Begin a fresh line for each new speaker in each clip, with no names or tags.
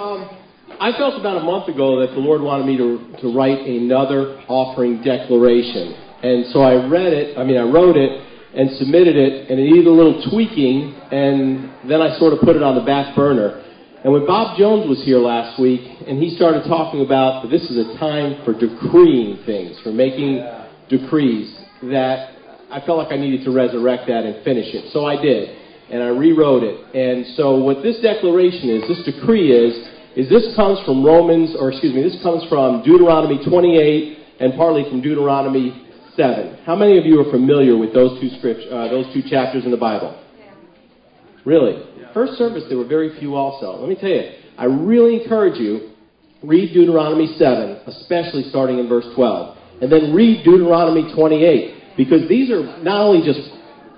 Um, I felt about a month ago that the Lord wanted me to, to write another offering declaration. And so I read it, I mean, I wrote it and submitted it, and it needed a little tweaking, and then I sort of put it on the back burner. And when Bob Jones was here last week, and he started talking about this is a time for decreeing things, for making decrees, that I felt like I needed to resurrect that and finish it. So I did. And I rewrote it. And so what this declaration is, this decree is, is this comes from Romans, or excuse me, this comes from Deuteronomy 28 and partly from Deuteronomy 7. How many of you are familiar with those two script, uh, those two chapters in the Bible? Really? First service, there were very few also. Let me tell you, I really encourage you, read Deuteronomy 7, especially starting in verse 12. And then read Deuteronomy 28, because these are not only just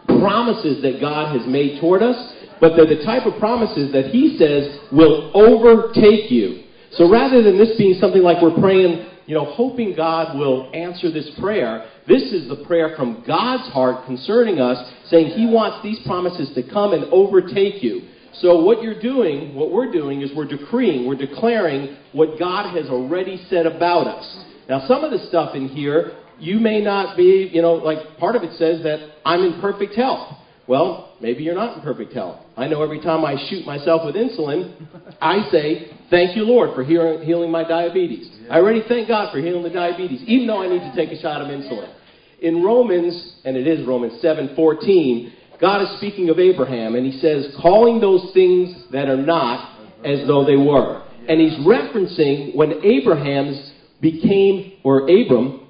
promises that God has made toward us, but they're the type of promises that He says will overtake you. So rather than this being something like we're praying, you know, hoping God will answer this prayer, this is the prayer from God's heart concerning us, saying He wants these promises to come and overtake you. So, what you're doing, what we're doing, is we're decreeing, we're declaring what God has already said about us. Now, some of the stuff in here, you may not be, you know, like part of it says that I'm in perfect health. Well, maybe you're not in perfect health. I know every time I shoot myself with insulin, I say, Thank you, Lord, for healing my diabetes. I already thank God for healing the diabetes, even though I need to take a shot of insulin. In Romans, and it is Romans 7:14, God is speaking of Abraham, and he says, calling those things that are not as though they were. And he's referencing when Abraham's became, or Abram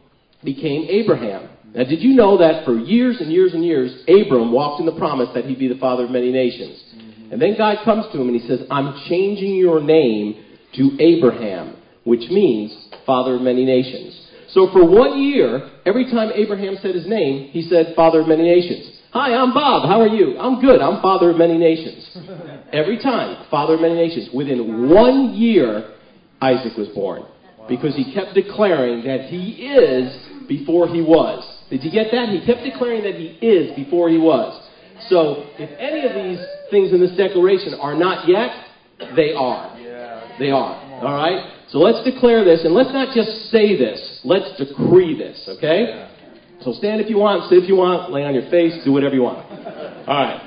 became Abraham. Now, did you know that for years and years and years, Abram walked in the promise that he'd be the father of many nations? Mm-hmm. And then God comes to him and he says, I'm changing your name to Abraham, which means father of many nations. So for one year, every time Abraham said his name, he said, Father of many nations. Hi, I'm Bob. How are you? I'm good. I'm father of many nations. Every time, father of many nations. Within one year, Isaac was born. Because he kept declaring that he is before he was. Did you get that? He kept declaring that he is before he was. So, if any of these things in this declaration are not yet, they are. They are. All right? So let's declare this, and let's not just say this. Let's decree this, okay? So stand if you want, sit if you want, lay on your face, do whatever you want. All right.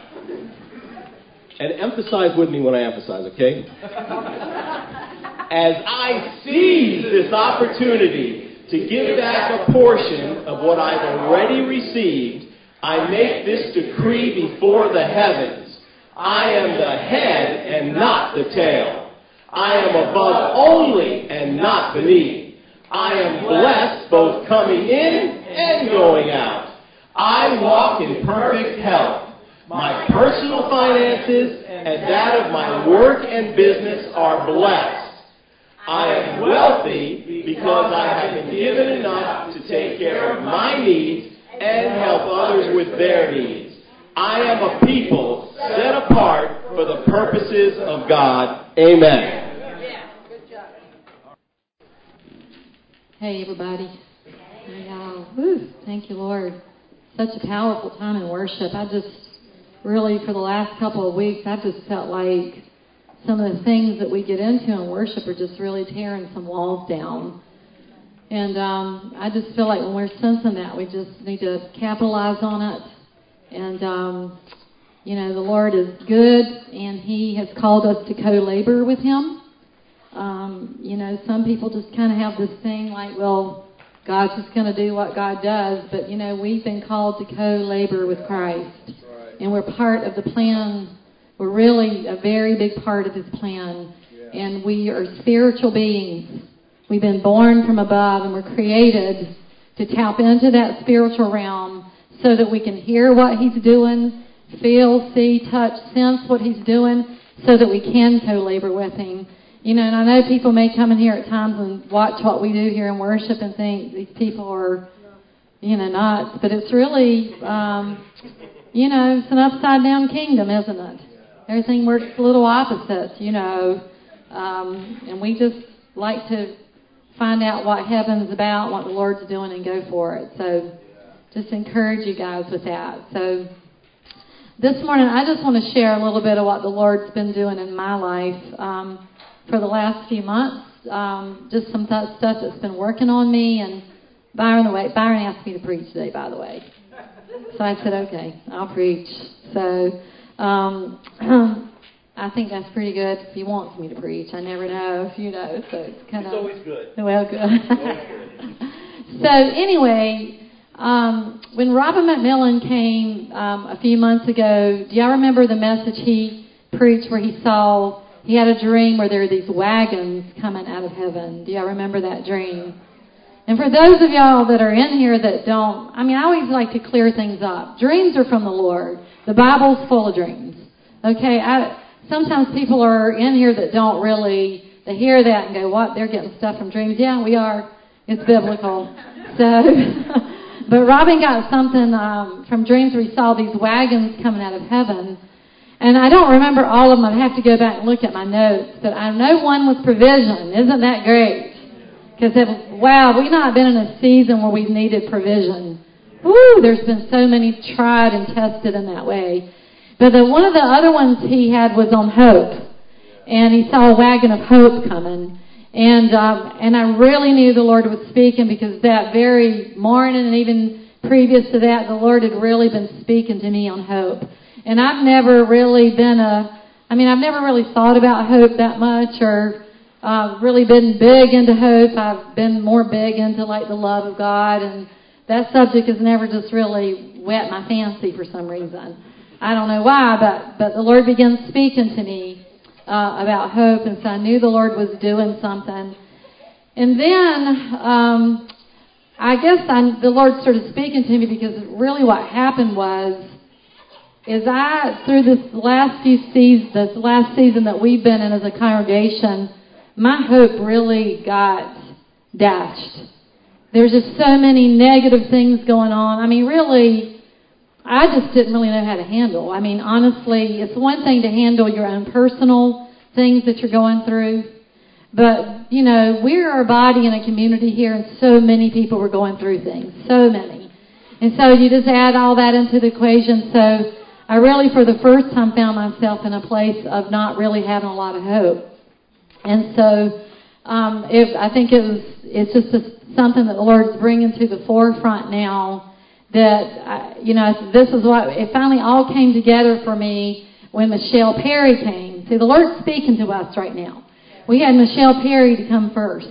And emphasize with me when I emphasize, okay? As I seize this opportunity to give back a portion of what I've already received, I make this decree before the heavens. I am the head and not the tail. I am above only and not beneath. I am blessed both coming in and going out. I walk in perfect health. My personal finances and that of my work and business are blessed. I am wealthy because I have been given enough to take care of my needs and help others with their needs. I am a people set apart for the purposes of God. Amen.
Hey, everybody. Wow. Woo. Thank you, Lord. Such a powerful time in worship. I just really, for the last couple of weeks, I just felt like some of the things that we get into in worship are just really tearing some walls down. And um, I just feel like when we're sensing that, we just need to capitalize on it. And, um, you know, the Lord is good, and He has called us to co labor with Him. Um, you know, some people just kind of have this thing like, well, God's just going to do what God does. But, you know, we've been called to co labor with Christ. Right. And we're part of the plan. We're really a very big part of His plan. Yeah. And we are spiritual beings. We've been born from above and we're created to tap into that spiritual realm so that we can hear what He's doing, feel, see, touch, sense what He's doing, so that we can co labor with Him. You know, and I know people may come in here at times and watch what we do here in worship and think these people are, you know, nuts. But it's really, um, you know, it's an upside down kingdom, isn't it? Everything works a little opposite, you know. Um, and we just like to find out what heaven's about, what the Lord's doing, and go for it. So just encourage you guys with that. So this morning I just want to share a little bit of what the Lord's been doing in my life um, for the last few months. Um, just some th- stuff that's been working on me. And Byron, the way Byron asked me to preach today, by the way. So I said, okay, I'll preach. So um, I think that's pretty good if he wants me to preach. I never know, you know. So it's kind
of always good.
Well, good. so anyway, um, when Robin McMillan came um, a few months ago, do y'all remember the message he preached where he saw he had a dream where there were these wagons coming out of heaven? Do y'all remember that dream? And for those of y'all that are in here that don't, I mean, I always like to clear things up. Dreams are from the Lord. The Bible's full of dreams. Okay, I sometimes people are in here that don't really, they hear that and go, what? They're getting stuff from dreams. Yeah, we are. It's biblical. So, but Robin got something um, from dreams where he saw these wagons coming out of heaven. And I don't remember all of them. I'd have to go back and look at my notes. But I know one was provision. Isn't that great? Because, wow, we've not been in a season where we've needed provision. Woo, there's been so many tried and tested in that way. But the, one of the other ones he had was on hope. And he saw a wagon of hope coming. And, um, and I really knew the Lord was speaking because that very morning and even previous to that, the Lord had really been speaking to me on hope. And I've never really been a, I mean, I've never really thought about hope that much or uh, really been big into hope. I've been more big into like the love of God and that subject has never just really whet my fancy for some reason. I don't know why, but, but the Lord began speaking to me uh, about hope, and so I knew the Lord was doing something. And then um, I guess I, the Lord started speaking to me because really what happened was is I through this last few seasons, this last season that we've been in as a congregation, my hope really got dashed. There's just so many negative things going on. I mean, really, I just didn't really know how to handle. I mean, honestly, it's one thing to handle your own personal things that you're going through, but you know, we're a body in a community here, and so many people were going through things, so many, and so you just add all that into the equation. So I really, for the first time, found myself in a place of not really having a lot of hope, and so um, it, I think it was it's just a, something that the Lord's bringing to the forefront now that, you know, this is what, it finally all came together for me when Michelle Perry came. See, the Lord's speaking to us right now. We had Michelle Perry to come first,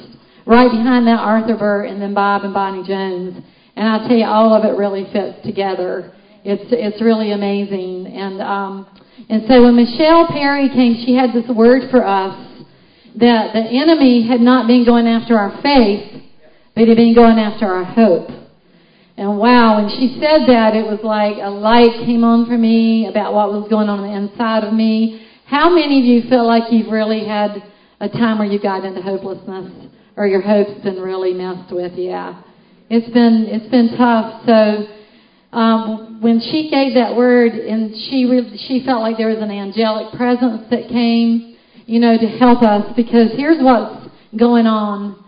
right behind that Arthur Burt and then Bob and Bonnie Jones. And I'll tell you, all of it really fits together. It's, it's really amazing. And, um, and so when Michelle Perry came, she had this word for us that the enemy had not been going after our faith, had been going after our hope. And wow, when she said that, it was like a light came on for me about what was going on, on the inside of me. How many of you feel like you've really had a time where you got into hopelessness or your hope's been really messed with? Yeah. It's been, it's been tough. So, um, when she gave that word and she re- she felt like there was an angelic presence that came, you know, to help us because here's what's going on.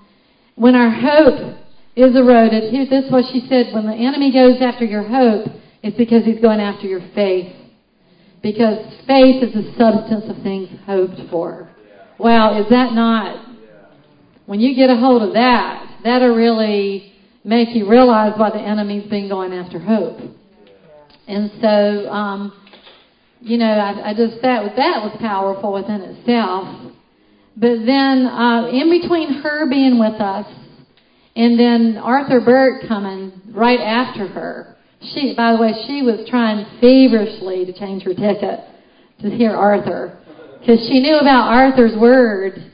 When our hope is eroded. Here, this is what she said. When the enemy goes after your hope, it's because he's going after your faith. Because faith is the substance of things hoped for. Wow, is that not? When you get a hold of that, that'll really make you realize why the enemy's been going after hope. And so, um, you know, I, I just that that was powerful within itself. But then, uh, in between her being with us and then Arthur Burt coming right after her. She, by the way, she was trying feverishly to change her ticket to hear Arthur because she knew about Arthur's word.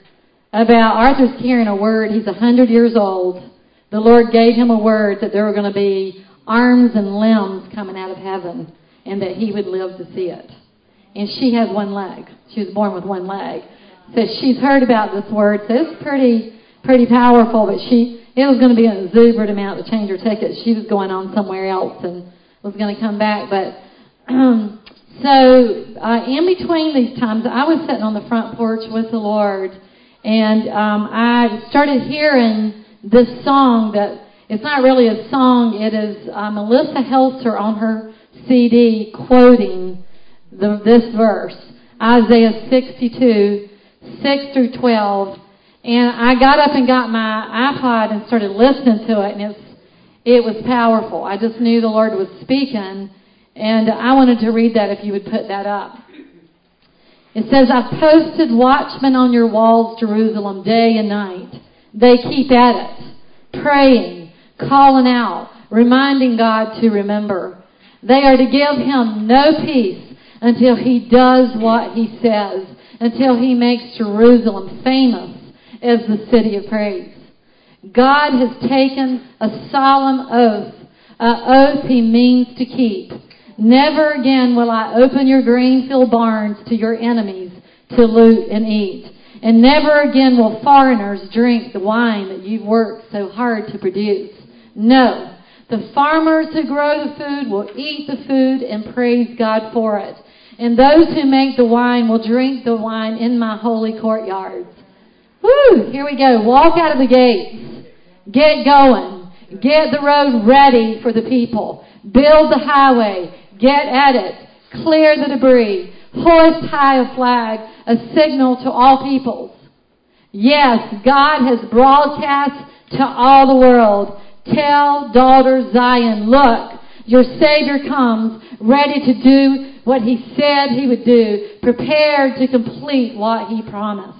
About Arthur's carrying a word. He's a hundred years old. The Lord gave him a word that there were going to be arms and limbs coming out of heaven, and that he would live to see it. And she has one leg. She was born with one leg. So she's heard about this word. So it's pretty, pretty powerful. But she, it was going to be an exuberant amount to change her ticket. She was going on somewhere else and was going to come back. But um, so uh, in between these times, I was sitting on the front porch with the Lord, and um, I started hearing this song that it's not really a song. It is uh, Melissa Helser on her CD quoting the, this verse, Isaiah 62, 6 through 12. And I got up and got my iPod and started listening to it, and it's, it was powerful. I just knew the Lord was speaking, and I wanted to read that if you would put that up. It says, I've posted watchmen on your walls, Jerusalem, day and night. They keep at it, praying, calling out, reminding God to remember. They are to give him no peace until he does what he says, until he makes Jerusalem famous as the city of praise. God has taken a solemn oath, an oath he means to keep. Never again will I open your green field barns to your enemies to loot and eat. And never again will foreigners drink the wine that you've worked so hard to produce. No, the farmers who grow the food will eat the food and praise God for it. And those who make the wine will drink the wine in my holy courtyards. Woo! Here we go. Walk out of the gates. Get going. Get the road ready for the people. Build the highway. Get at it. Clear the debris. Hoist high a flag, a signal to all peoples. Yes, God has broadcast to all the world. Tell daughter Zion, look, your Savior comes, ready to do what He said He would do, prepared to complete what He promised.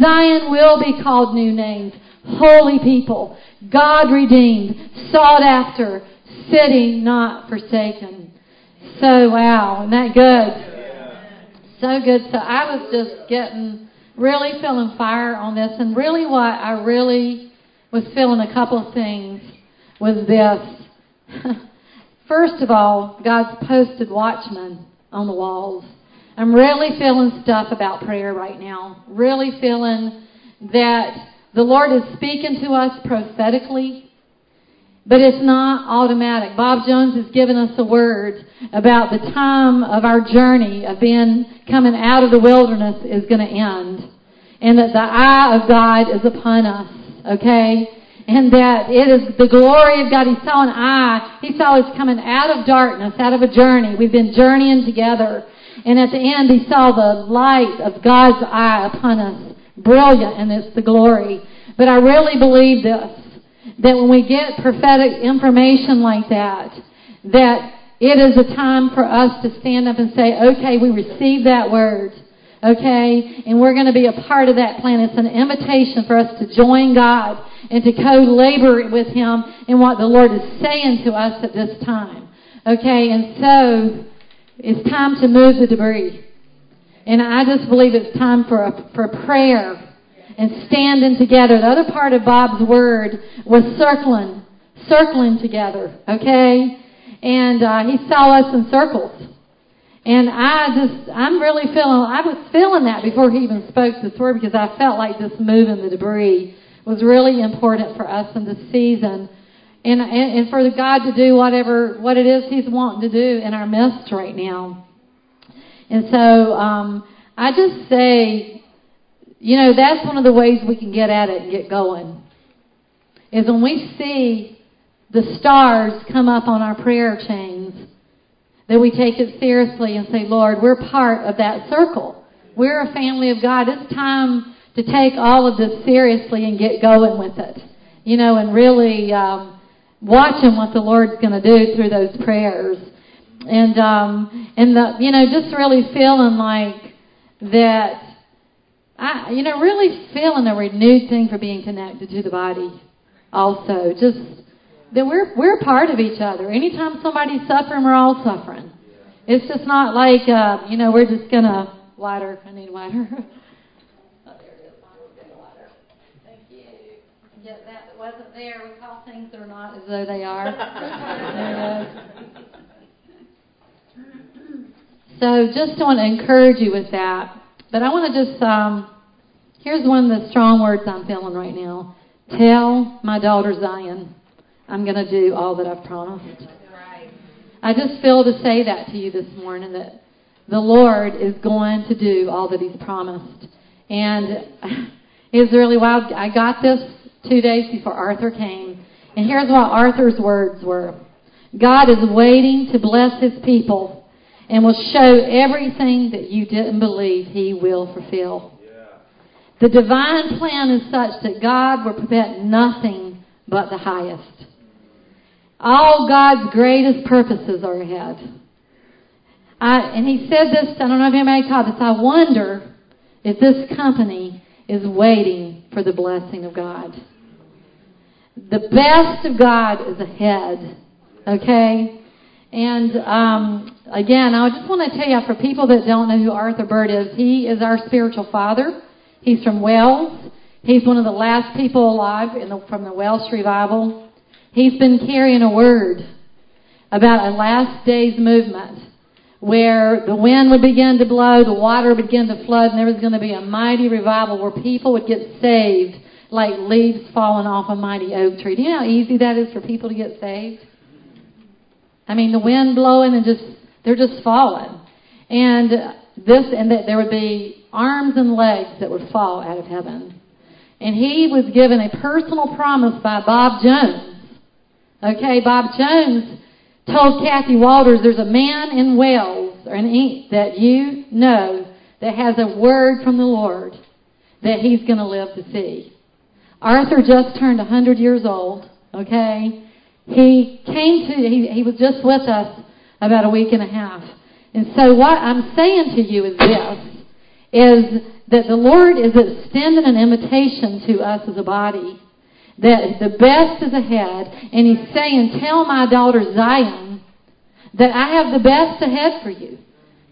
Zion will be called new names, holy people, God redeemed, sought after, city not forsaken. So wow, isn't that good? So good. So I was just getting really feeling fire on this, and really what I really was feeling a couple of things was this. First of all, God's posted watchmen on the walls. I'm really feeling stuff about prayer right now. Really feeling that the Lord is speaking to us prophetically but it's not automatic. Bob Jones has given us a word about the time of our journey of being coming out of the wilderness is going to end. And that the eye of God is upon us. Okay? And that it is the glory of God. He saw an eye. He saw us coming out of darkness, out of a journey. We've been journeying together. And at the end, he saw the light of God's eye upon us. Brilliant, and it's the glory. But I really believe this that when we get prophetic information like that, that it is a time for us to stand up and say, okay, we receive that word. Okay? And we're going to be a part of that plan. It's an invitation for us to join God and to co-labor with Him in what the Lord is saying to us at this time. Okay? And so, it's time to move the debris. And I just believe it's time for a, for prayer and standing together. The other part of Bob's word was circling, circling together, okay? And uh, he saw us in circles. And I just, I'm really feeling, I was feeling that before he even spoke this word because I felt like just moving the debris was really important for us in this season. And, and, and for God to do whatever, what it is He's wanting to do in our midst right now. And so, um, I just say, you know, that's one of the ways we can get at it and get going. Is when we see the stars come up on our prayer chains, that we take it seriously and say, Lord, we're part of that circle. We're a family of God. It's time to take all of this seriously and get going with it. You know, and really um, watching what the Lord's going to do through those prayers. And um, and the you know just really feeling like that I, you know, really feeling a renewed thing for being connected to the body. Also, just that we're we're part of each other. Anytime somebody's suffering, we're all suffering. It's just not like uh, you know we're just gonna water. I need water. oh, there it is. water. Thank you. Get that that wasn't there. We call things that are not as though they are. there it is. So just want to encourage you with that. But I want to just, um, here's one of the strong words I'm feeling right now. Tell my daughter Zion, I'm going to do all that I've promised. I just feel to say that to you this morning that the Lord is going to do all that He's promised. And it was really wild. I got this two days before Arthur came. And here's what Arthur's words were God is waiting to bless His people and will show everything that you didn't believe He will fulfill. The divine plan is such that God will prevent nothing but the highest. All God's greatest purposes are ahead. I, and he said this, I don't know if anybody caught this, I wonder if this company is waiting for the blessing of God. The best of God is ahead. Okay? And um, again, I just want to tell you for people that don't know who Arthur Burt is, he is our spiritual father. He's from Wales. He's one of the last people alive the, from the Welsh revival. He's been carrying a word about a last days movement where the wind would begin to blow, the water would begin to flood, and there was going to be a mighty revival where people would get saved like leaves falling off a mighty oak tree. Do you know how easy that is for people to get saved? I mean, the wind blowing and just, they're just falling. And this, and that there would be arms and legs that would fall out of heaven. And he was given a personal promise by Bob Jones. Okay, Bob Jones told Kathie Walters, there's a man in Wales or in that you know that has a word from the Lord that he's going to live to see. Arthur just turned 100 years old, okay? He came to, he, he was just with us about a week and a half. And so what I'm saying to you is this, is that the Lord is extending an invitation to us as a body that the best is ahead, and He's saying, Tell my daughter Zion that I have the best ahead for you.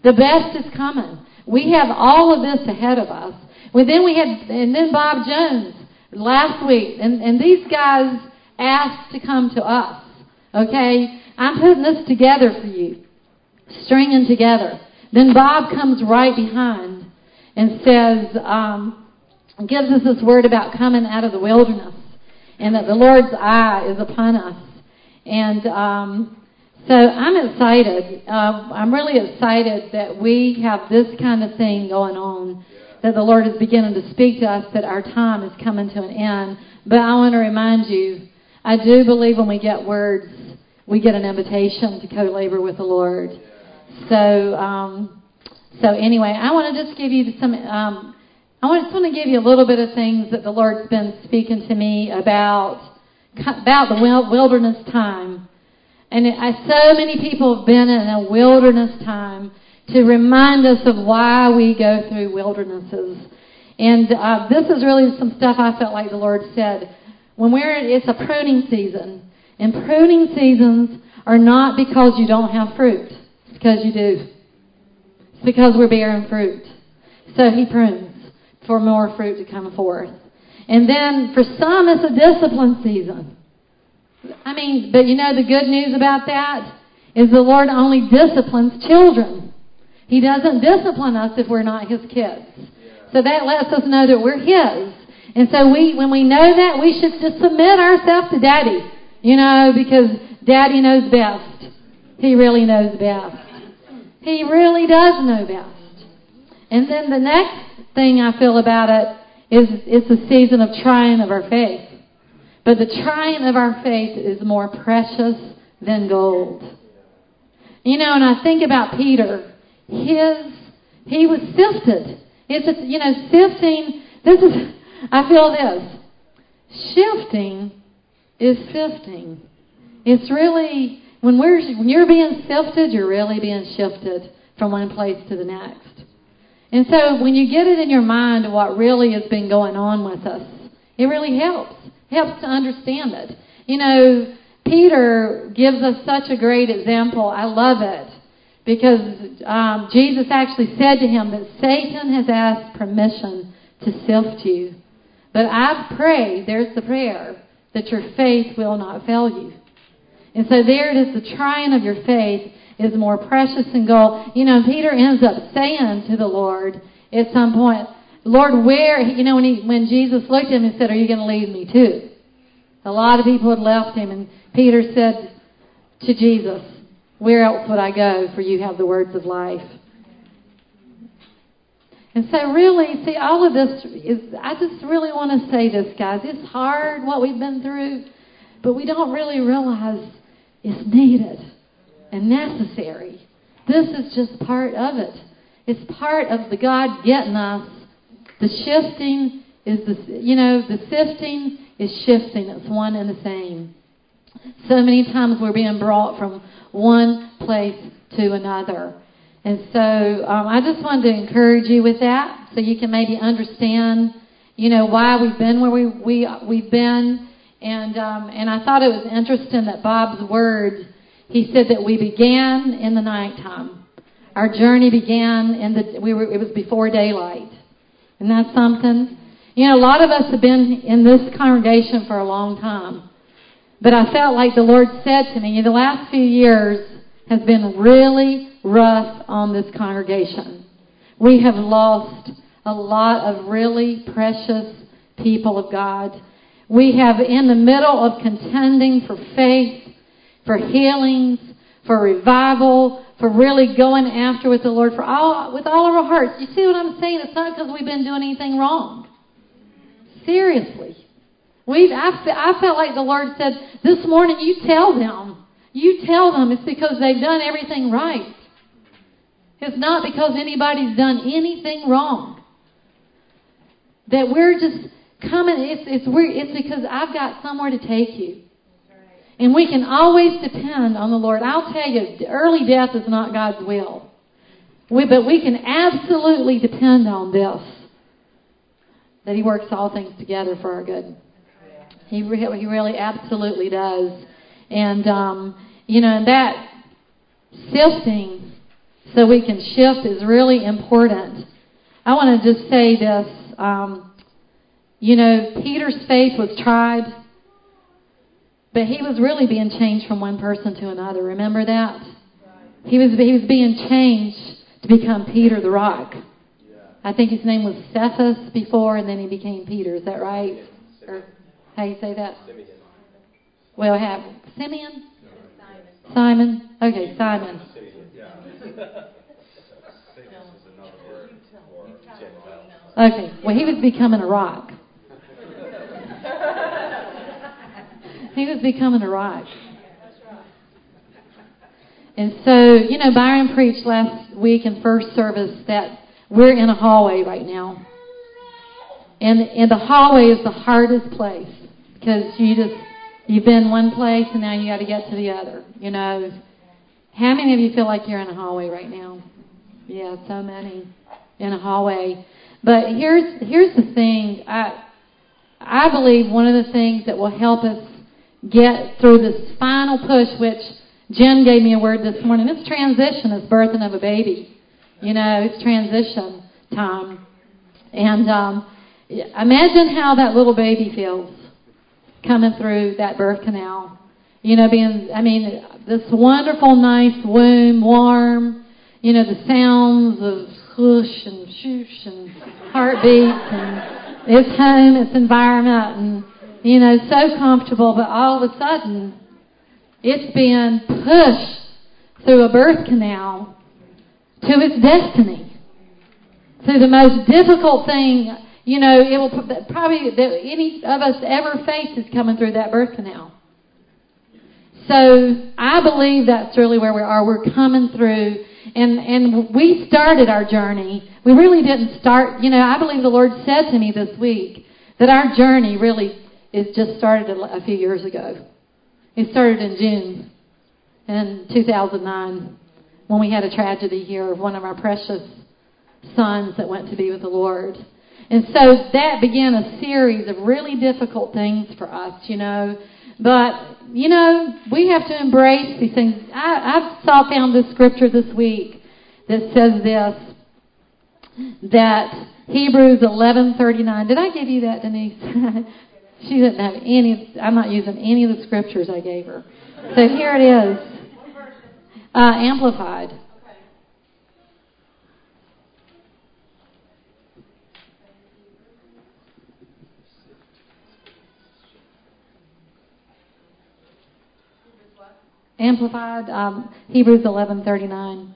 The best is coming. We have all of this ahead of us. Well, then we had, and then Bob Jones last week, and, and these guys asked to come to us. Okay? I'm putting this together for you, stringing together. Then Bob comes right behind and says, um, gives us this word about coming out of the wilderness and that the Lord's eye is upon us. And um, so I'm excited. Uh, I'm really excited that we have this kind of thing going on, that the Lord is beginning to speak to us, that our time is coming to an end. But I want to remind you, I do believe when we get words, we get an invitation to co-labor with the Lord. So, um, so anyway, I want to just give you some um, I just want to give you a little bit of things that the Lord's been speaking to me about about the wilderness time. And I, so many people have been in a wilderness time to remind us of why we go through wildernesses. And uh, this is really some stuff I felt like the Lord said. When we're, it's a pruning season. And pruning seasons are not because you don't have fruit. It's because you do. It's because we're bearing fruit. So He prunes for more fruit to come forth. And then for some, it's a discipline season. I mean, but you know the good news about that is the Lord only disciplines children. He doesn't discipline us if we're not His kids. So that lets us know that we're His. And so we, when we know that, we should just submit ourselves to Daddy. You know, because Daddy knows best. He really knows best. He really does know best. And then the next thing I feel about it is it's a season of trying of our faith. But the trying of our faith is more precious than gold. You know, and I think about Peter. His he was sifted. It's a, you know sifting. This is I feel this. Shifting is sifting. It's really when we're when you're being sifted, you're really being shifted from one place to the next. And so when you get it in your mind what really has been going on with us, it really helps. Helps to understand it. You know, Peter gives us such a great example. I love it because um, Jesus actually said to him that Satan has asked permission to sift you. But I pray, there's the prayer, that your faith will not fail you. And so there it is, the trying of your faith is more precious than gold. You know, Peter ends up saying to the Lord at some point, Lord, where, you know, when, he, when Jesus looked at him and said, Are you going to leave me too? A lot of people had left him, and Peter said to Jesus, Where else would I go? For you have the words of life. And so, really, see, all of this is, I just really want to say this, guys. It's hard what we've been through, but we don't really realize it's needed and necessary. This is just part of it. It's part of the God getting us. The shifting is the, you know, the sifting is shifting. It's one and the same. So many times we're being brought from one place to another. And so um, I just wanted to encourage you with that so you can maybe understand, you know, why we've been where we, we, we've been. And, um, and I thought it was interesting that Bob's word, he said that we began in the nighttime. Our journey began in the, we were, it was before daylight. Isn't that something? You know, a lot of us have been in this congregation for a long time. But I felt like the Lord said to me, the last few years has been really rough on this congregation. We have lost a lot of really precious people of God. We have in the middle of contending for faith, for healings, for revival, for really going after with the Lord for all with all of our hearts. You see what I'm saying? It's not because we've been doing anything wrong. Seriously. we've. I, I felt like the Lord said, This morning you tell them. You tell them it's because they've done everything right. It's not because anybody's done anything wrong. That we're just coming, it's, it's, we're, it's because I've got somewhere to take you. And we can always depend on the Lord. I'll tell you, early death is not God's will. We, but we can absolutely depend on this that He works all things together for our good. He, re- he really absolutely does. And, um, you know, and that sifting so we can shift is really important. I want to just say this. Um, you know, Peter's faith was tried, but he was really being changed from one person to another. Remember that? He was he was being changed to become Peter the rock. I think his name was Cephas before, and then he became Peter. Is that right? Or how you say that? Well, have Simeon. Simon. Okay, Simon. Okay, well, he was becoming a rock. He was becoming a rock. And so, you know, Byron preached last week in first service that we're in a hallway right now. And, and the hallway is the hardest place because you just, you've been one place and now you got to get to the other. You know, how many of you feel like you're in a hallway right now? Yeah, so many in a hallway. But here's here's the thing. I I believe one of the things that will help us get through this final push, which Jen gave me a word this morning. It's transition. It's birthing of a baby. You know, it's transition time. And um, imagine how that little baby feels coming through that birth canal. You know, being, I mean, this wonderful, nice womb, warm, you know, the sounds of whoosh and shoosh and heartbeats and its home, its environment, and, you know, so comfortable, but all of a sudden, it's being pushed through a birth canal to its destiny. Through the most difficult thing, you know, it will probably that any of us ever face is coming through that birth canal. So I believe that's really where we are. We're coming through, and and we started our journey. We really didn't start. You know, I believe the Lord said to me this week that our journey really is just started a few years ago. It started in June in 2009 when we had a tragedy here of one of our precious sons that went to be with the Lord. And so that began a series of really difficult things for us, you know. But, you know, we have to embrace these things. I, I saw found this scripture this week that says this, that Hebrews 11.39. Did I give you that, Denise? she didn't have any, I'm not using any of the scriptures I gave her. So here it is. Uh, amplified. Amplified, um, Hebrews 11:39.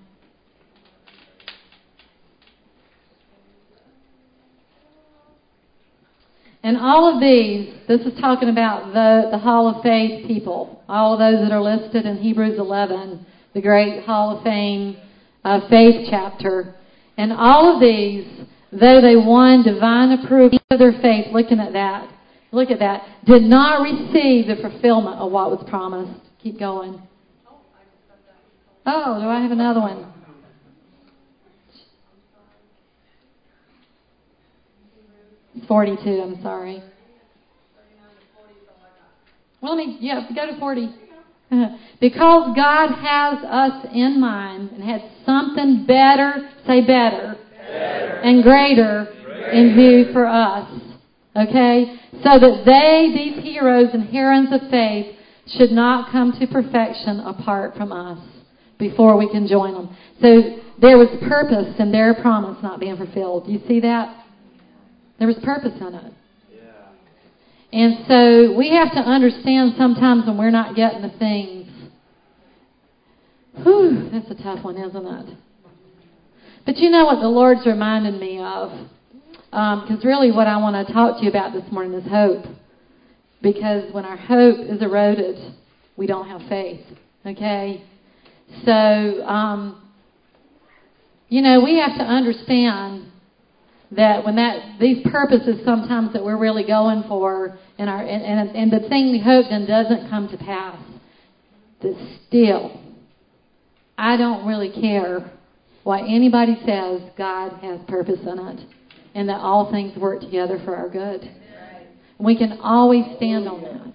And all of these, this is talking about the, the Hall of Faith people, all of those that are listed in Hebrews 11, the great Hall of Fame uh, faith chapter. And all of these, though they won divine approval of their faith, looking at that, look at that, did not receive the fulfillment of what was promised. Keep going. Oh, do I have another one? Forty-two. I'm sorry. Well, let me yeah go to forty. because God has us in mind and has something better, say better, better. and greater, greater in view for us. Okay? So that they, these heroes and heroines of faith, should not come to perfection apart from us before we can join them. So there was purpose in their promise not being fulfilled. Do you see that? There was purpose in it. And so we have to understand sometimes when we're not getting the things. Whew, that's a tough one, isn't it? But you know what the Lord's reminded me of? Because um, really, what I want to talk to you about this morning is hope. Because when our hope is eroded, we don't have faith. Okay? So, um, you know, we have to understand that when that these purposes sometimes that we're really going for and our and, and, and the thing we hoped in doesn't come to pass, that still I don't really care what anybody says, God has purpose in it. And that all things work together for our good. We can always stand on that.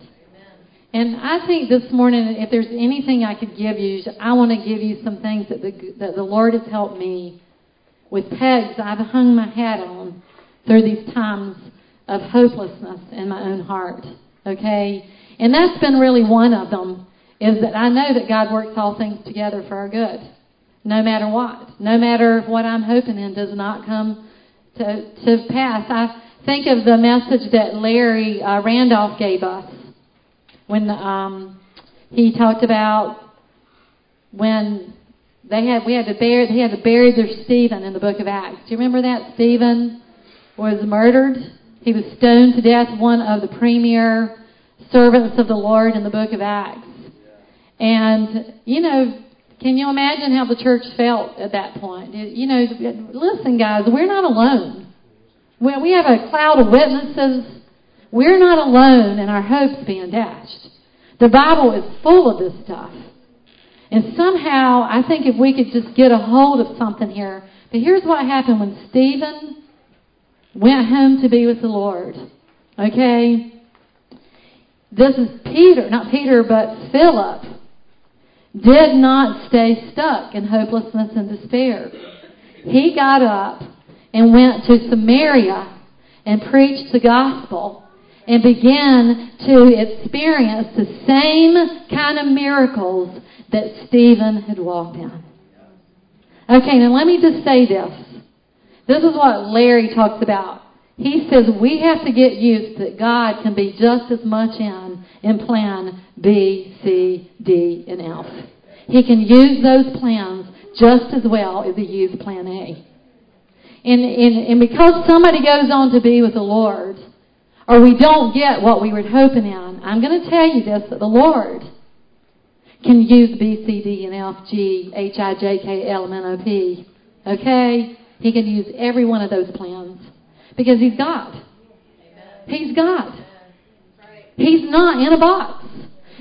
And I think this morning, if there's anything I could give you, I want to give you some things that the, that the Lord has helped me with pegs I've hung my hat on through these times of hopelessness in my own heart. Okay? And that's been really one of them is that I know that God works all things together for our good. No matter what. No matter what I'm hoping in does not come to, to pass. I think of the message that Larry uh, Randolph gave us when um, he talked about when they had we had to bury they had to bury their Stephen in the book of Acts. Do you remember that Stephen was murdered? He was stoned to death, one of the premier servants of the Lord in the book of Acts. And you know, can you imagine how the church felt at that point? You know, listen, guys, we're not alone. We, have a cloud of witnesses. We're not alone in our hopes being dashed. The Bible is full of this stuff. And somehow, I think if we could just get a hold of something here. But here's what happened when Stephen went home to be with the Lord. Okay? This is Peter, not Peter, but Philip, did not stay stuck in hopelessness and despair. He got up and went to Samaria and preached the gospel and began to experience the same kind of miracles that Stephen had walked in. Okay, now let me just say this. This is what Larry talks about. He says we have to get used that God can be just as much in in plan B, C, D, and F. He can use those plans just as well as he used plan A. And, and, and because somebody goes on to be with the Lord, or we don't get what we were hoping in, I'm going to tell you this that the Lord can use B, C, D, and F, G, H, I, J, K, L, M, N, O, P. Okay? He can use every one of those plans because He's God. He's God. He's not in a box.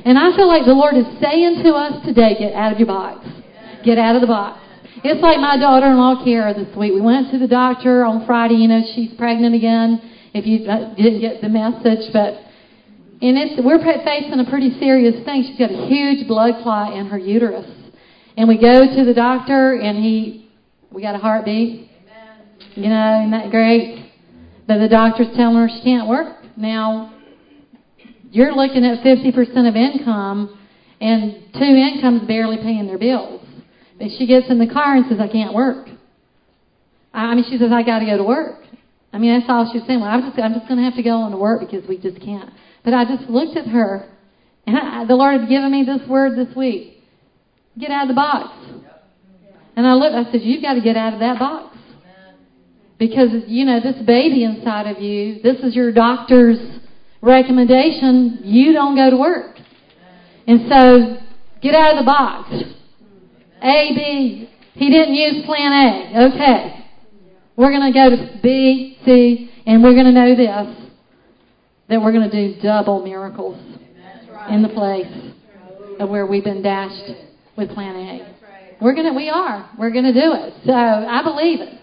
And I feel like the Lord is saying to us today, get out of your box. Get out of the box. It's like my daughter-in-law, Kara, this week. We went to the doctor on Friday. You know, she's pregnant again. If you uh, didn't get the message, but and it's, we're facing a pretty serious thing. She's got a huge blood clot in her uterus. And we go to the doctor, and he, we got a heartbeat. Amen. You know, isn't that great? But the doctor's telling her she can't work. Now, you're looking at 50% of income, and two incomes barely paying their bills. But she gets in the car and says, I can't work. I mean, she says, I got to go to work. I mean, that's all she's saying. Well, I'm just, I'm just going to have to go on to work because we just can't. But I just looked at her, and I, the Lord had given me this word this week get out of the box. And I looked, I said, You've got to get out of that box. Because, you know, this baby inside of you, this is your doctor's recommendation. You don't go to work. And so, get out of the box. A, B, He didn't use plan A. Okay. We're going to go to B, C, and we're going to know this that we're going to do double miracles in the place of where we've been dashed with plan A. We're going to, we are. We're going to do it. So I believe it.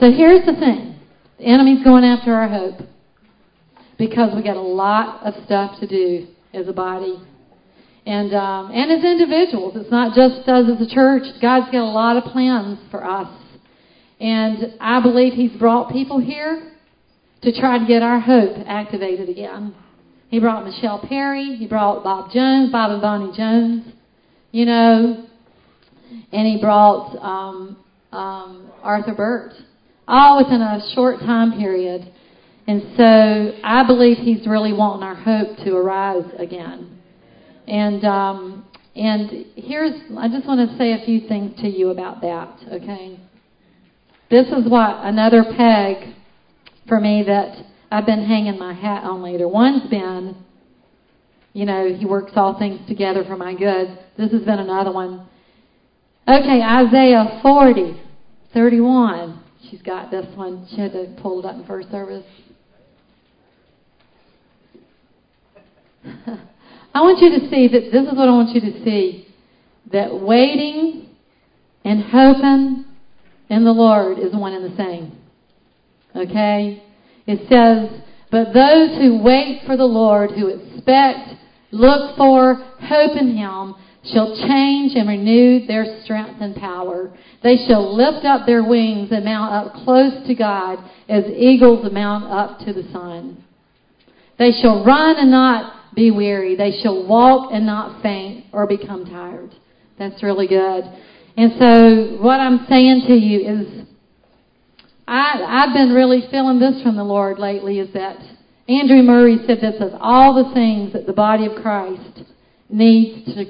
So here's the thing the enemy's going after our hope because we got a lot of stuff to do as a body and um, and as individuals. It's not just us as a church. God's got a lot of plans for us, and I believe He's brought people here to try to get our hope activated again. He brought Michelle Perry. He brought Bob Jones, Bob and Bonnie Jones. You know, and he brought um, um, Arthur Burt, all within a short time period. And so I believe he's really wanting our hope to arise again. And um, and here's I just want to say a few things to you about that. Okay, this is what another peg for me that I've been hanging my hat on later. One's been, you know, he works all things together for my good. This has been another one. Okay, Isaiah 40, 31. She's got this one. She had to pull it up in first service. I want you to see that this is what I want you to see that waiting and hoping in the Lord is one and the same. Okay? It says, But those who wait for the Lord, who expect, look for, hope in Him, shall change and renew their strength and power. They shall lift up their wings and mount up close to God as eagles mount up to the sun. They shall run and not be weary. They shall walk and not faint or become tired. That's really good. And so what I'm saying to you is I, I've been really feeling this from the Lord lately is that Andrew Murray said this of all the things that the body of Christ needs to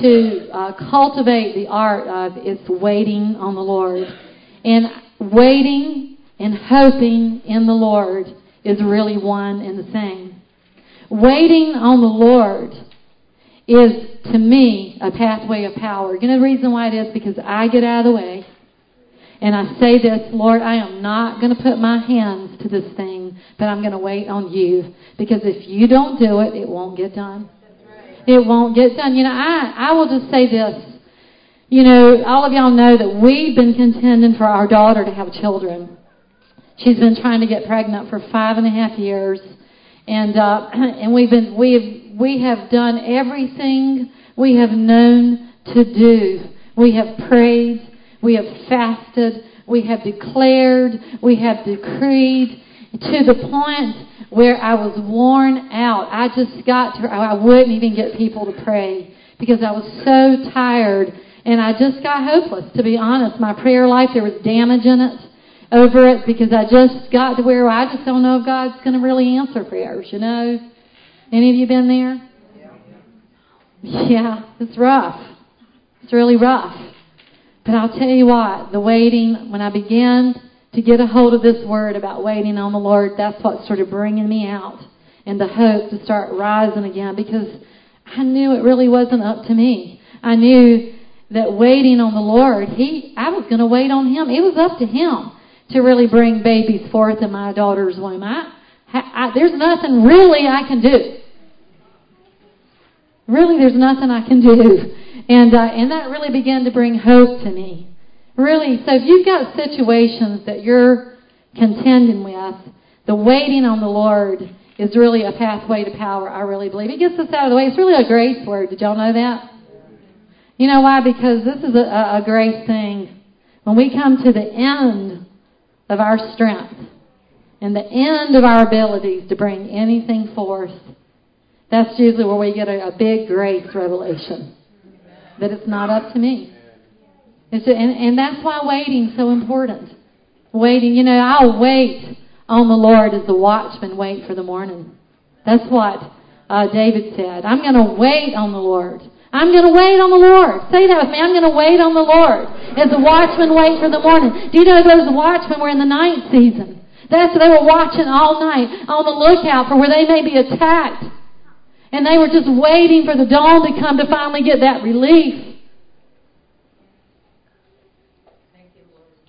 to uh, cultivate the art of is waiting on the Lord. And waiting and hoping in the Lord is really one and the same. Waiting on the Lord is, to me, a pathway of power. You know the reason why it is? Because I get out of the way and I say this, Lord, I am not going to put my hands to this thing, but I'm going to wait on you. Because if you don't do it, it won't get done. It won't get done. You know, I, I will just say this. You know, all of y'all know that we've been contending for our daughter to have children. She's been trying to get pregnant for five and a half years, and uh, and we've been we have we have done everything we have known to do. We have prayed, we have fasted, we have declared, we have decreed to the point where I was worn out. I just got to, I wouldn't even get people to pray because I was so tired and I just got hopeless, to be honest. My prayer life, there was damage in it over it because I just got to where I just don't know if God's going to really answer prayers, you know? Any of you been there? Yeah, it's rough. It's really rough. But I'll tell you what, the waiting, when I began to get a hold of this word about waiting on the Lord, that's what started bringing me out and the hope to start rising again because I knew it really wasn't up to me. I knew that waiting on the Lord, He, I was going to wait on Him. It was up to Him to really bring babies forth in my daughter's womb. I, I, there's nothing really I can do. Really, there's nothing I can do. And, uh, and that really began to bring hope to me. Really, so if you've got situations that you're contending with, the waiting on the Lord is really a pathway to power, I really believe. It gets us out of the way. It's really a grace word. Did y'all know that? You know why? Because this is a, a grace thing. When we come to the end of our strength and the end of our abilities to bring anything forth, that's usually where we get a, a big grace revelation. That it's not up to me. It's, and, and that's why waiting's so important. Waiting, you know, I'll wait on the Lord as the watchman wait for the morning. That's what uh, David said. I'm going to wait on the Lord. I'm going to wait on the Lord. Say that with me. I'm going to wait on the Lord as the watchman wait for the morning. Do you know those watchmen were in the night season? That's they were watching all night on the lookout for where they may be attacked. And they were just waiting for the dawn to come to finally get that relief.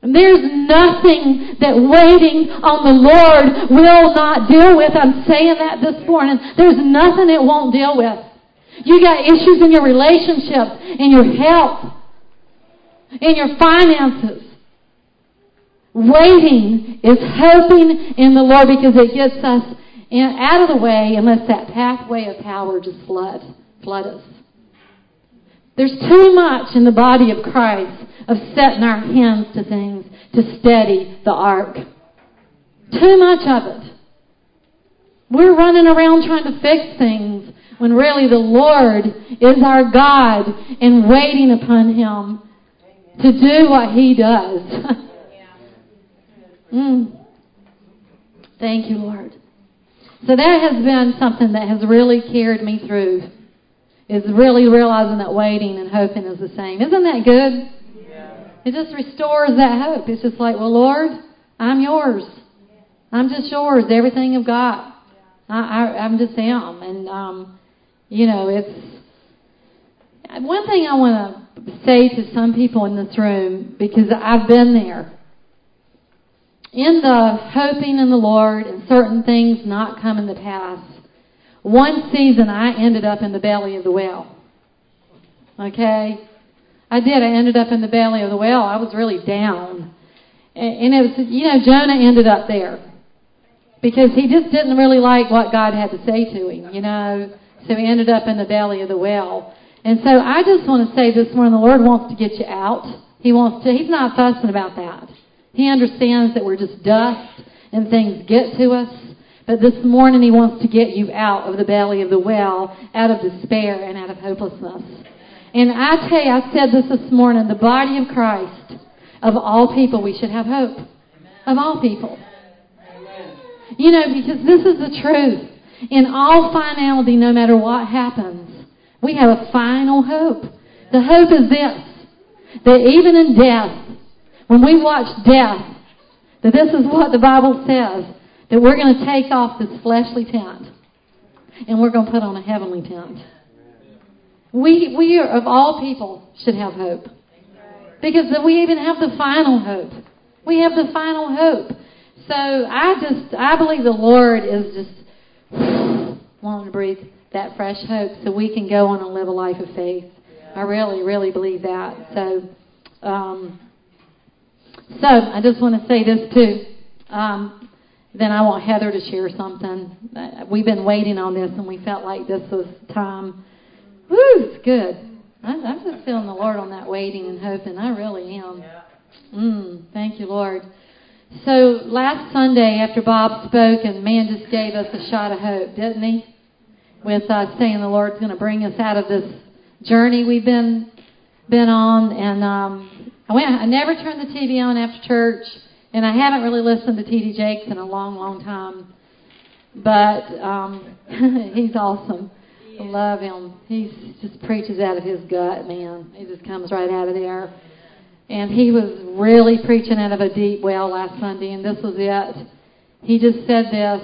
And There's nothing that waiting on the Lord will not deal with. I'm saying that this morning. There's nothing it won't deal with. You got issues in your relationships, in your health, in your finances. Waiting is hoping in the Lord because it gets us in, out of the way and lets that pathway of power just flood, flood us. There's too much in the body of Christ of setting our hands to things to steady the ark. Too much of it. We're running around trying to fix things when really the Lord is our God and waiting upon Him to do what He does. mm. Thank you, Lord. So that has been something that has really carried me through. Is really realizing that waiting and hoping is the same. Isn't that good? It just restores that hope. It's just like, well, Lord, I'm yours. I'm just yours. Everything I've got, I, I, I'm just am. And um, you know, it's one thing I want to say to some people in this room because I've been there. In the hoping in the Lord and certain things not coming to pass, one season I ended up in the belly of the whale. Okay? I did. I ended up in the belly of the whale. I was really down. And it was, you know, Jonah ended up there because he just didn't really like what God had to say to him, you know. So he ended up in the belly of the whale. And so I just want to say this morning, the Lord wants to get you out. He wants to, he's not fussing about that. He understands that we're just dust and things get to us. But this morning he wants to get you out of the belly of the well, out of despair and out of hopelessness. And I tell you, I said this this morning, the body of Christ, of all people, we should have hope. Of all people. You know, because this is the truth. In all finality, no matter what happens, we have a final hope. The hope is this, that even in death, when we watch death, that this is what the Bible says, that we're going to take off this fleshly tent and we're going to put on a heavenly tent. We, we are, of all people should have hope. Because we even have the final hope. We have the final hope. So I just, I believe the Lord is just wanting to breathe that fresh hope so we can go on and live a life of faith. I really, really believe that. So, um, so I just want to say this too. Um, then I want Heather to share something. We've been waiting on this, and we felt like this was time Woo, it's good. I, I'm just feeling the Lord on that waiting and hoping. I really am. Mm, thank you, Lord. So last Sunday, after Bob spoke, and man just gave us a shot of hope, didn't he? With uh, saying the Lord's going to bring us out of this journey we've been been on, and um, I went. I never turned the TV on after church, and I haven't really listened to T.D. Jakes in a long, long time. But um, he's awesome. I love him. He just preaches out of his gut, man. He just comes right out of there. And he was really preaching out of a deep well last Sunday, and this was it. He just said this,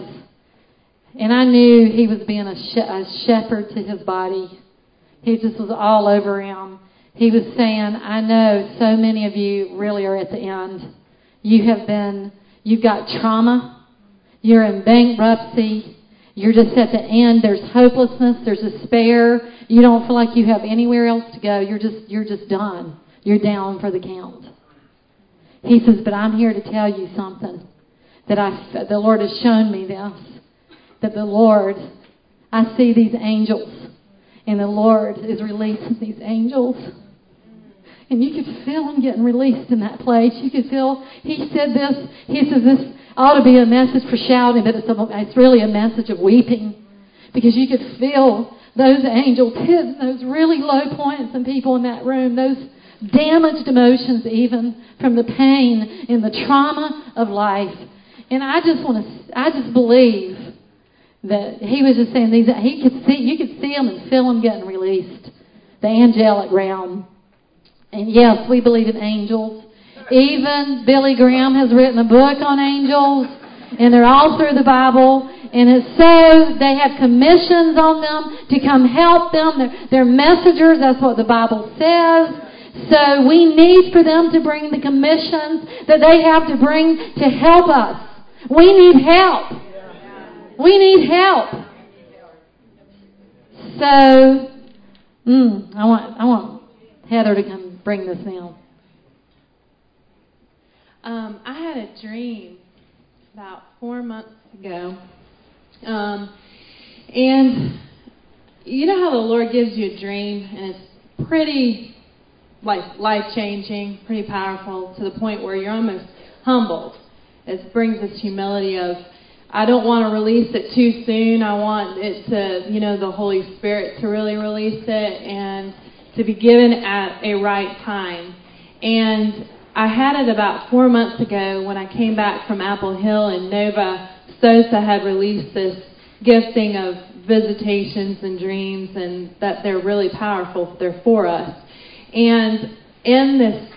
and I knew he was being a, sh- a shepherd to his body. He just was all over him. He was saying, I know so many of you really are at the end. You have been, you've got trauma. You're in bankruptcy. You're just at the end. There's hopelessness. There's despair. You don't feel like you have anywhere else to go. You're just, you're just done. You're down for the count. He says, but I'm here to tell you something that I, the Lord has shown me this. That the Lord, I see these angels and the Lord is releasing these angels. And you could feel him getting released in that place. You could feel, he said this, he says this, ought to be a message for shouting, but it's, a, it's really a message of weeping. Because you could feel those angels hitting those really low points in people in that room, those damaged emotions even from the pain and the trauma of life. And I just want to, I just believe that he was just saying these, he could see, you could see him and feel him getting released. The angelic realm. And yes, we believe in angels. Even Billy Graham has written a book on angels, and they're all through the Bible. And it says they have commissions on them to come help them. They're, they're messengers. That's what the Bible says. So we need for them to bring the commissions that they have to bring to help us. We need help. We need help. So, mm, I want I want Heather to come bring this now.
Um, I had a dream about four months ago, um, and you know how the Lord gives you a dream and it's pretty like life changing, pretty powerful to the point where you're almost humbled. It brings this humility of I don't want to release it too soon. I want it to, you know, the Holy Spirit to really release it and to be given at a right time. And I had it about four months ago when I came back from Apple Hill and Nova Sosa had released this gifting of visitations and dreams and that they're really powerful. They're for us. And in this,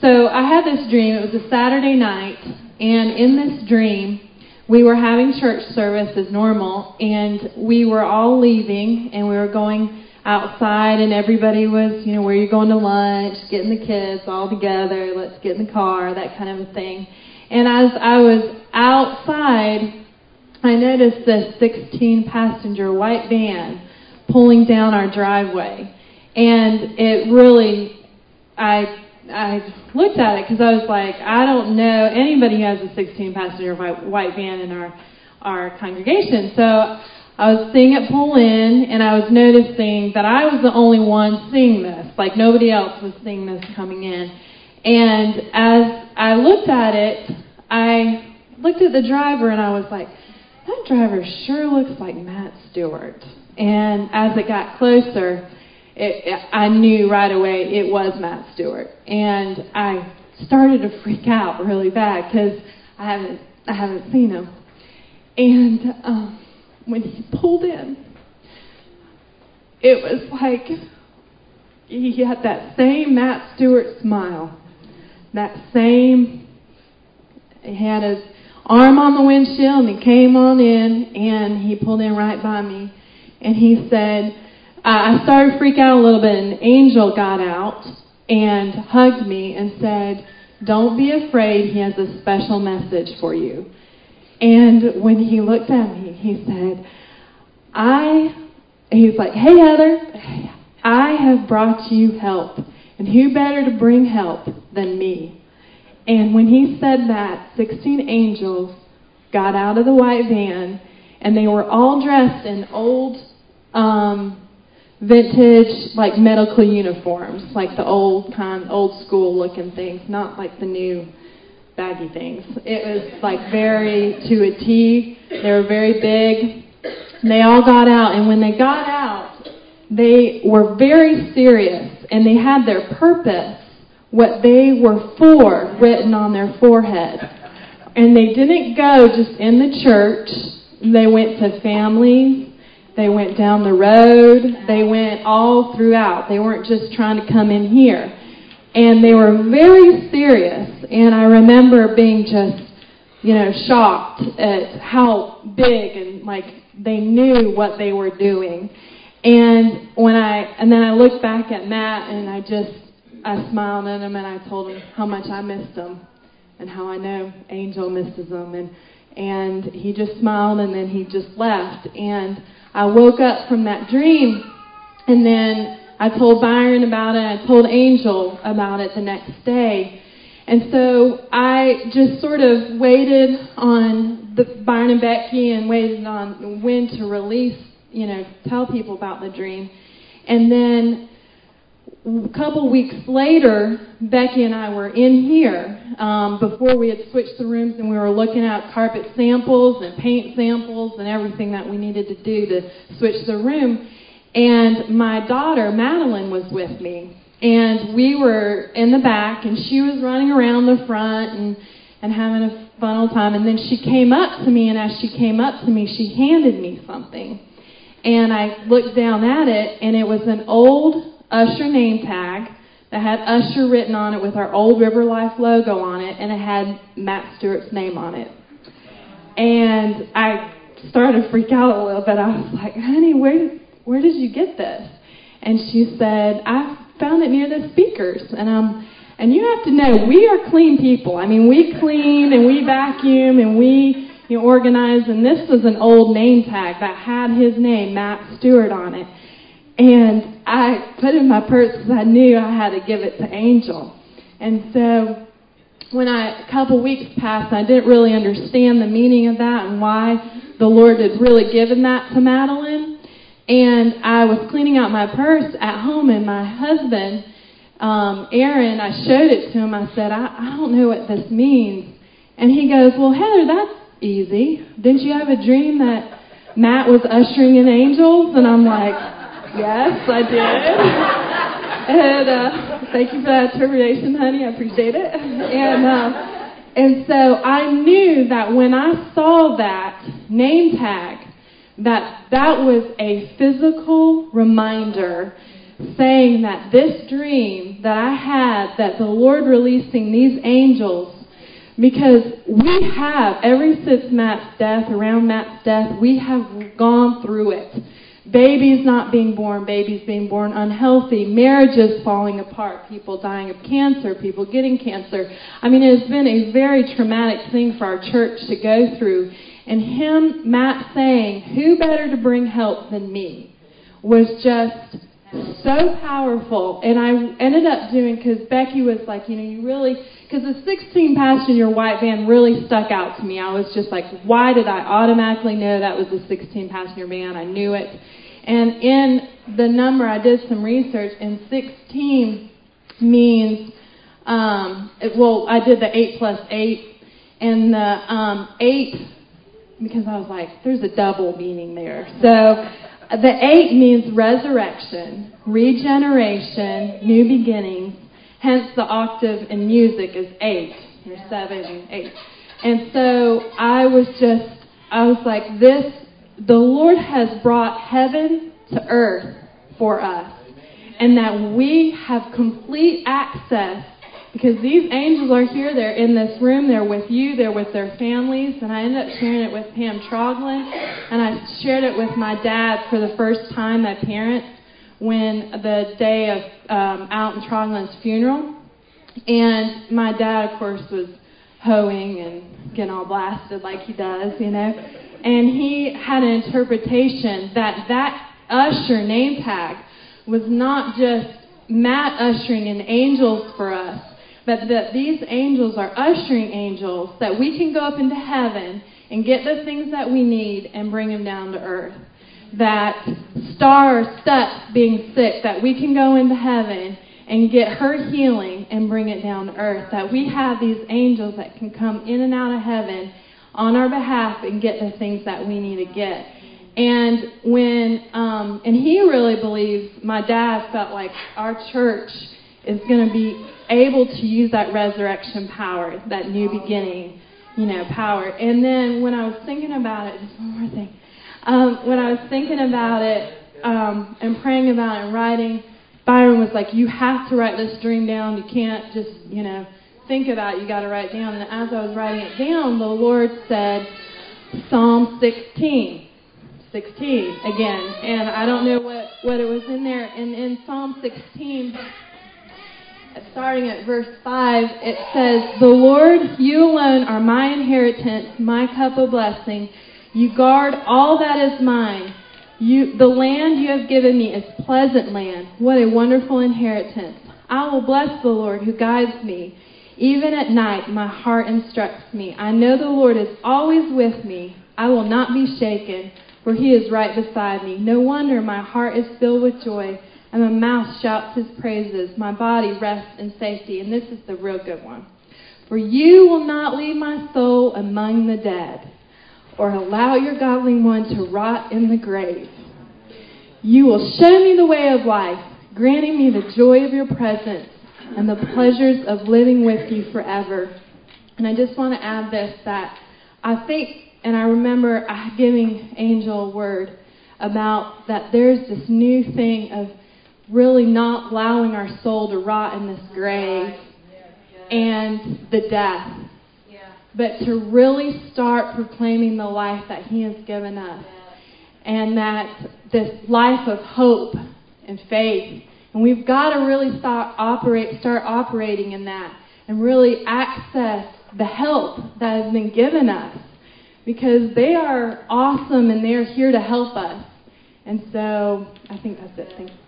so I had this dream. It was a Saturday night, and in this dream, we were having church service as normal, and we were all leaving, and we were going outside, and everybody was, you know, where you going to lunch, getting the kids all together, let's get in the car, that kind of a thing. And as I was outside, I noticed this 16 passenger white van pulling down our driveway. And it really, I I looked at it because I was like, I don't know anybody who has a 16 passenger white, white van in our our congregation. So I was seeing it pull in, and I was noticing that I was the only one seeing this. Like nobody else was seeing this coming in. And as I looked at it, I looked at the driver, and I was like, that driver sure looks like Matt Stewart. And as it got closer, it, it, I knew right away it was Matt Stewart, and I started to freak out really bad because I haven't I haven't seen him. And um, when he pulled in, it was like he had that same Matt Stewart smile, that same. He had his arm on the windshield, and he came on in, and he pulled in right by me, and he said I started to freak out a little bit, an angel got out and hugged me and said, Don't be afraid, he has a special message for you. And when he looked at me, he said, I, he's like, Hey, Heather, I have brought you help. And who better to bring help than me? And when he said that, 16 angels got out of the white van, and they were all dressed in old um, vintage like medical uniforms, like the old kind, old school looking things, not like the new baggy things. It was like very to a T. They were very big. They all got out, and when they got out, they were very serious, and they had their purpose, what they were for, written on their forehead. And they didn't go just in the church. They went to families they went down the road. They went all throughout. They weren't just trying to come in here. And they were very serious. And I remember being just, you know, shocked at how big and like they knew what they were doing. And when I, and then I looked back at Matt and I just, I smiled at him and I told him how much I missed him and how I know Angel misses him. And, and he just smiled and then he just left. And I woke up from that dream and then I told Byron about it. I told Angel about it the next day. And so I just sort of waited on the Byron and Becky and waited on when to release, you know, tell people about the dream. And then a couple weeks later, Becky and I were in here um, before we had switched the rooms, and we were looking at carpet samples and paint samples and everything that we needed to do to switch the room. And my daughter Madeline was with me, and we were in the back, and she was running around the front and and having a fun old time. And then she came up to me, and as she came up to me, she handed me something. And I looked down at it, and it was an old Usher name tag that had Usher written on it with our old River Life logo on it, and it had Matt Stewart's name on it. And I started to freak out a little bit. I was like, honey, where, where did you get this? And she said, I, found it near the speakers. And um, and you have to know we are clean people. I mean, we clean and we vacuum and we you know, organize. And this was an old name tag that had his name, Matt Stewart, on it. And I put it in my purse because I knew I had to give it to Angel. And so when I, a couple weeks passed, I didn't really understand the meaning of that and why the Lord had really given that to Madeline. And I was cleaning out my purse at home, and my husband, um, Aaron, I showed it to him. I said, I, I don't know what this means. And he goes, Well, Heather, that's easy. Didn't you have a dream that Matt was ushering in angels? And I'm like, Yes, I did. and uh, thank you for that interpretation, honey. I appreciate it. And uh, and so I knew that when I saw that name tag, that that was a physical reminder saying that this dream that I had, that the Lord releasing these angels because we have, ever since Matt's death, around Matt's death, we have gone through it. Babies not being born, babies being born unhealthy, marriages falling apart, people dying of cancer, people getting cancer. I mean, it has been a very traumatic thing for our church to go through. And him, Matt saying, Who better to bring help than me? was just so powerful. And I ended up doing, because Becky was like, you know, you really, because the 16 passenger white van really stuck out to me. I was just like, why did I automatically know that was a 16 passenger van? I knew it. And in the number, I did some research, and 16 means, um, it, well, I did the 8 plus 8, and the um, 8, because I was like, there's a double meaning there. So the eight means resurrection, regeneration, new beginnings. Hence, the octave in music is eight. There's seven and eight. And so I was just, I was like, this, the Lord has brought heaven to earth for us. And that we have complete access because these angels are here, they're in this room, they're with you, they're with their families. And I ended up sharing it with Pam Troglin, and I shared it with my dad for the first time, my parents, when the day of um, Alton Troglin's funeral. And my dad, of course, was hoeing and getting all blasted like he does, you know. And he had an interpretation that that usher name tag was not just Matt ushering in angels for us, but that these angels are ushering angels that we can go up into heaven and get the things that we need and bring them down to earth. That Star stuck being sick, that we can go into heaven and get her healing and bring it down to earth. That we have these angels that can come in and out of heaven on our behalf and get the things that we need to get. And when, um, and he really believes, my dad felt like our church is going to be able to use that resurrection power, that new beginning, you know, power. And then when I was thinking about it, just one more thing. Um, when I was thinking about it um, and praying about it and writing, Byron was like, "You have to write this dream down. You can't just, you know, think about it. You got to write it down." And as I was writing it down, the Lord said, "Psalm 16." 16 again, and I don't know what what it was in there. And in Psalm 16, starting at verse 5, it says, The Lord, you alone are my inheritance, my cup of blessing. You guard all that is mine. You, the land you have given me is pleasant land. What a wonderful inheritance. I will bless the Lord who guides me. Even at night, my heart instructs me. I know the Lord is always with me. I will not be shaken, for he is right beside me. No wonder my heart is filled with joy and my mouth shouts his praises. My body rests in safety. And this is the real good one. For you will not leave my soul among the dead, or allow your godly one to rot in the grave. You will show me the way of life, granting me the joy of your presence and the pleasures of living with you forever. And I just want to add this that I think, and I remember uh, giving Angel a word about that there's this new thing of really not allowing our soul to rot in this grave and the death, but to really start proclaiming the life that He has given us. And that this life of hope and faith. And we've got to really start operate start operating in that and really access the help that has been given us because they are awesome and they're here to help us. And so I think that's it. Thanks.